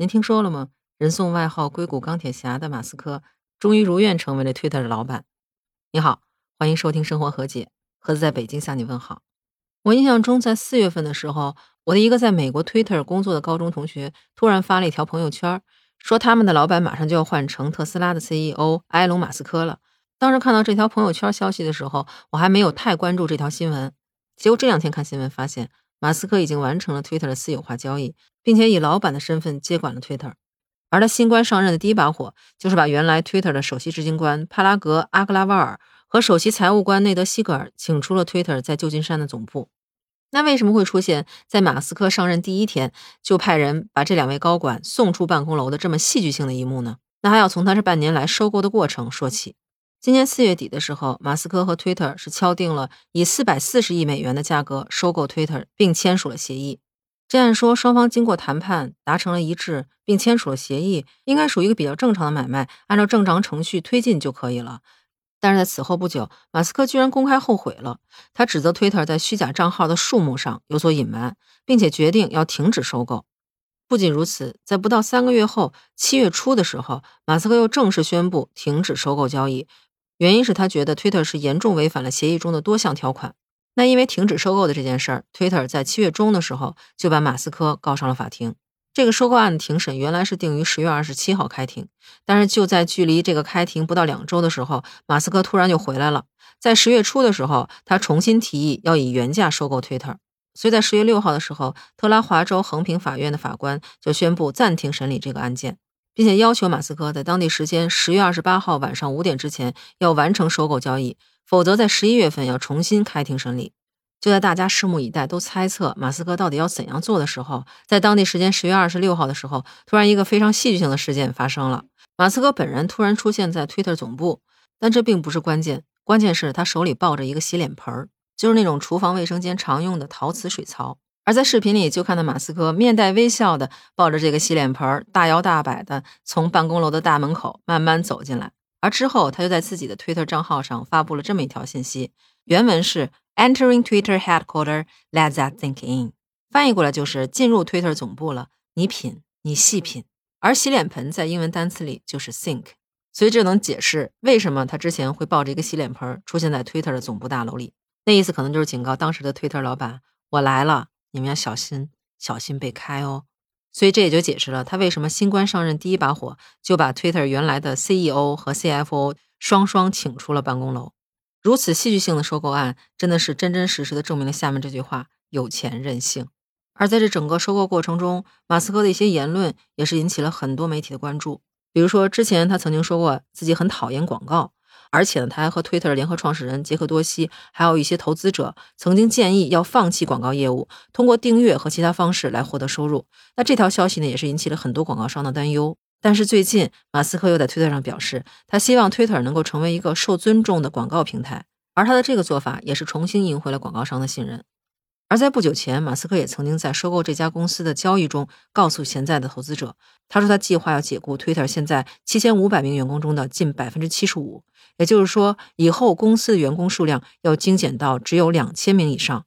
您听说了吗？人送外号“硅谷钢铁侠”的马斯克，终于如愿成为了 Twitter 的老板。你好，欢迎收听生活和解，盒子在北京向你问好。我印象中，在四月份的时候，我的一个在美国 Twitter 工作的高中同学突然发了一条朋友圈，说他们的老板马上就要换成特斯拉的 CEO 埃隆·马斯克了。当时看到这条朋友圈消息的时候，我还没有太关注这条新闻。结果这两天看新闻发现，马斯克已经完成了 Twitter 的私有化交易。并且以老板的身份接管了 Twitter，而他新官上任的第一把火就是把原来 Twitter 的首席执行官帕拉格·阿格拉瓦尔和首席财务官内德·西格尔请出了 Twitter 在旧金山的总部。那为什么会出现在马斯克上任第一天就派人把这两位高管送出办公楼的这么戏剧性的一幕呢？那还要从他这半年来收购的过程说起。今年四月底的时候，马斯克和 Twitter 是敲定了以四百四十亿美元的价格收购 Twitter，并签署了协议。这样说，双方经过谈判达成了一致，并签署了协议，应该属于一个比较正常的买卖，按照正常程序推进就可以了。但是在此后不久，马斯克居然公开后悔了，他指责 Twitter 在虚假账号的数目上有所隐瞒，并且决定要停止收购。不仅如此，在不到三个月后，七月初的时候，马斯克又正式宣布停止收购交易，原因是他觉得 Twitter 是严重违反了协议中的多项条款。那因为停止收购的这件事儿，Twitter 在七月中的时候就把马斯克告上了法庭。这个收购案的庭审原来是定于十月二十七号开庭，但是就在距离这个开庭不到两周的时候，马斯克突然就回来了。在十月初的时候，他重新提议要以原价收购 Twitter，所以在十月六号的时候，特拉华州横平法院的法官就宣布暂停审理这个案件，并且要求马斯克在当地时间十月二十八号晚上五点之前要完成收购交易。否则，在十一月份要重新开庭审理。就在大家拭目以待，都猜测马斯克到底要怎样做的时候，在当地时间十月二十六号的时候，突然一个非常戏剧性的事件发生了。马斯克本人突然出现在 Twitter 总部，但这并不是关键，关键是他手里抱着一个洗脸盆儿，就是那种厨房卫生间常用的陶瓷水槽。而在视频里，就看到马斯克面带微笑的抱着这个洗脸盆，大摇大摆的从办公楼的大门口慢慢走进来。而之后，他就在自己的 Twitter 账号上发布了这么一条信息，原文是 “Entering Twitter headquarters, let that sink in”，翻译过来就是“进入 Twitter 总部了，你品，你细品”。而洗脸盆在英文单词里就是 “sink”，所以这能解释为什么他之前会抱着一个洗脸盆出现在 Twitter 的总部大楼里。那意思可能就是警告当时的 Twitter 老板：“我来了，你们要小心，小心被开哦。”所以这也就解释了他为什么新官上任第一把火就把 Twitter 原来的 CEO 和 CFO 双双请出了办公楼。如此戏剧性的收购案，真的是真真实实的证明了下面这句话：有钱任性。而在这整个收购过程中，马斯克的一些言论也是引起了很多媒体的关注。比如说，之前他曾经说过自己很讨厌广告。而且呢，他还和 Twitter 联合创始人杰克多西，还有一些投资者曾经建议要放弃广告业务，通过订阅和其他方式来获得收入。那这条消息呢，也是引起了很多广告商的担忧。但是最近，马斯克又在推特上表示，他希望推特能够成为一个受尊重的广告平台，而他的这个做法也是重新赢回了广告商的信任。而在不久前，马斯克也曾经在收购这家公司的交易中告诉潜在的投资者，他说他计划要解雇 Twitter 现在七千五百名员工中的近百分之七十五，也就是说，以后公司的员工数量要精简到只有两千名以上。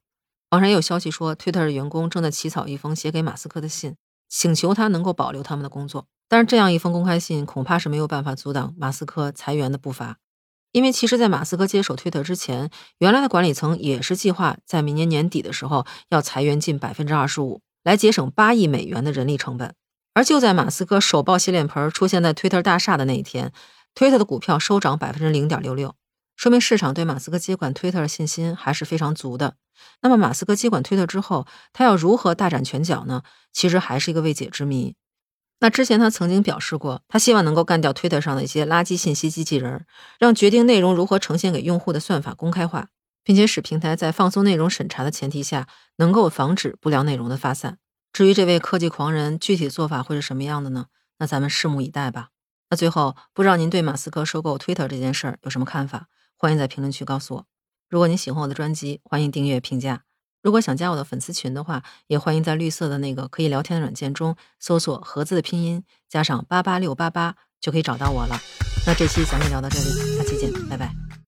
网上也有消息说，Twitter 的员工正在起草一封写给马斯克的信，请求他能够保留他们的工作。但是这样一封公开信恐怕是没有办法阻挡马斯克裁员的步伐。因为其实，在马斯克接手推特之前，原来的管理层也是计划在明年年底的时候要裁员近百分之二十五，来节省八亿美元的人力成本。而就在马斯克手抱洗脸盆出现在推特大厦的那一天，推特的股票收涨百分之零点六六，说明市场对马斯克接管推特的信心还是非常足的。那么，马斯克接管推特之后，他要如何大展拳脚呢？其实还是一个未解之谜。那之前他曾经表示过，他希望能够干掉 Twitter 上的一些垃圾信息机器人，让决定内容如何呈现给用户的算法公开化，并且使平台在放松内容审查的前提下，能够防止不良内容的发散。至于这位科技狂人具体做法会是什么样的呢？那咱们拭目以待吧。那最后，不知道您对马斯克收购 Twitter 这件事儿有什么看法？欢迎在评论区告诉我。如果您喜欢我的专辑，欢迎订阅评价。如果想加我的粉丝群的话，也欢迎在绿色的那个可以聊天的软件中搜索“盒子”的拼音加上八八六八八，就可以找到我了。那这期咱们聊到这里，下期见，拜拜。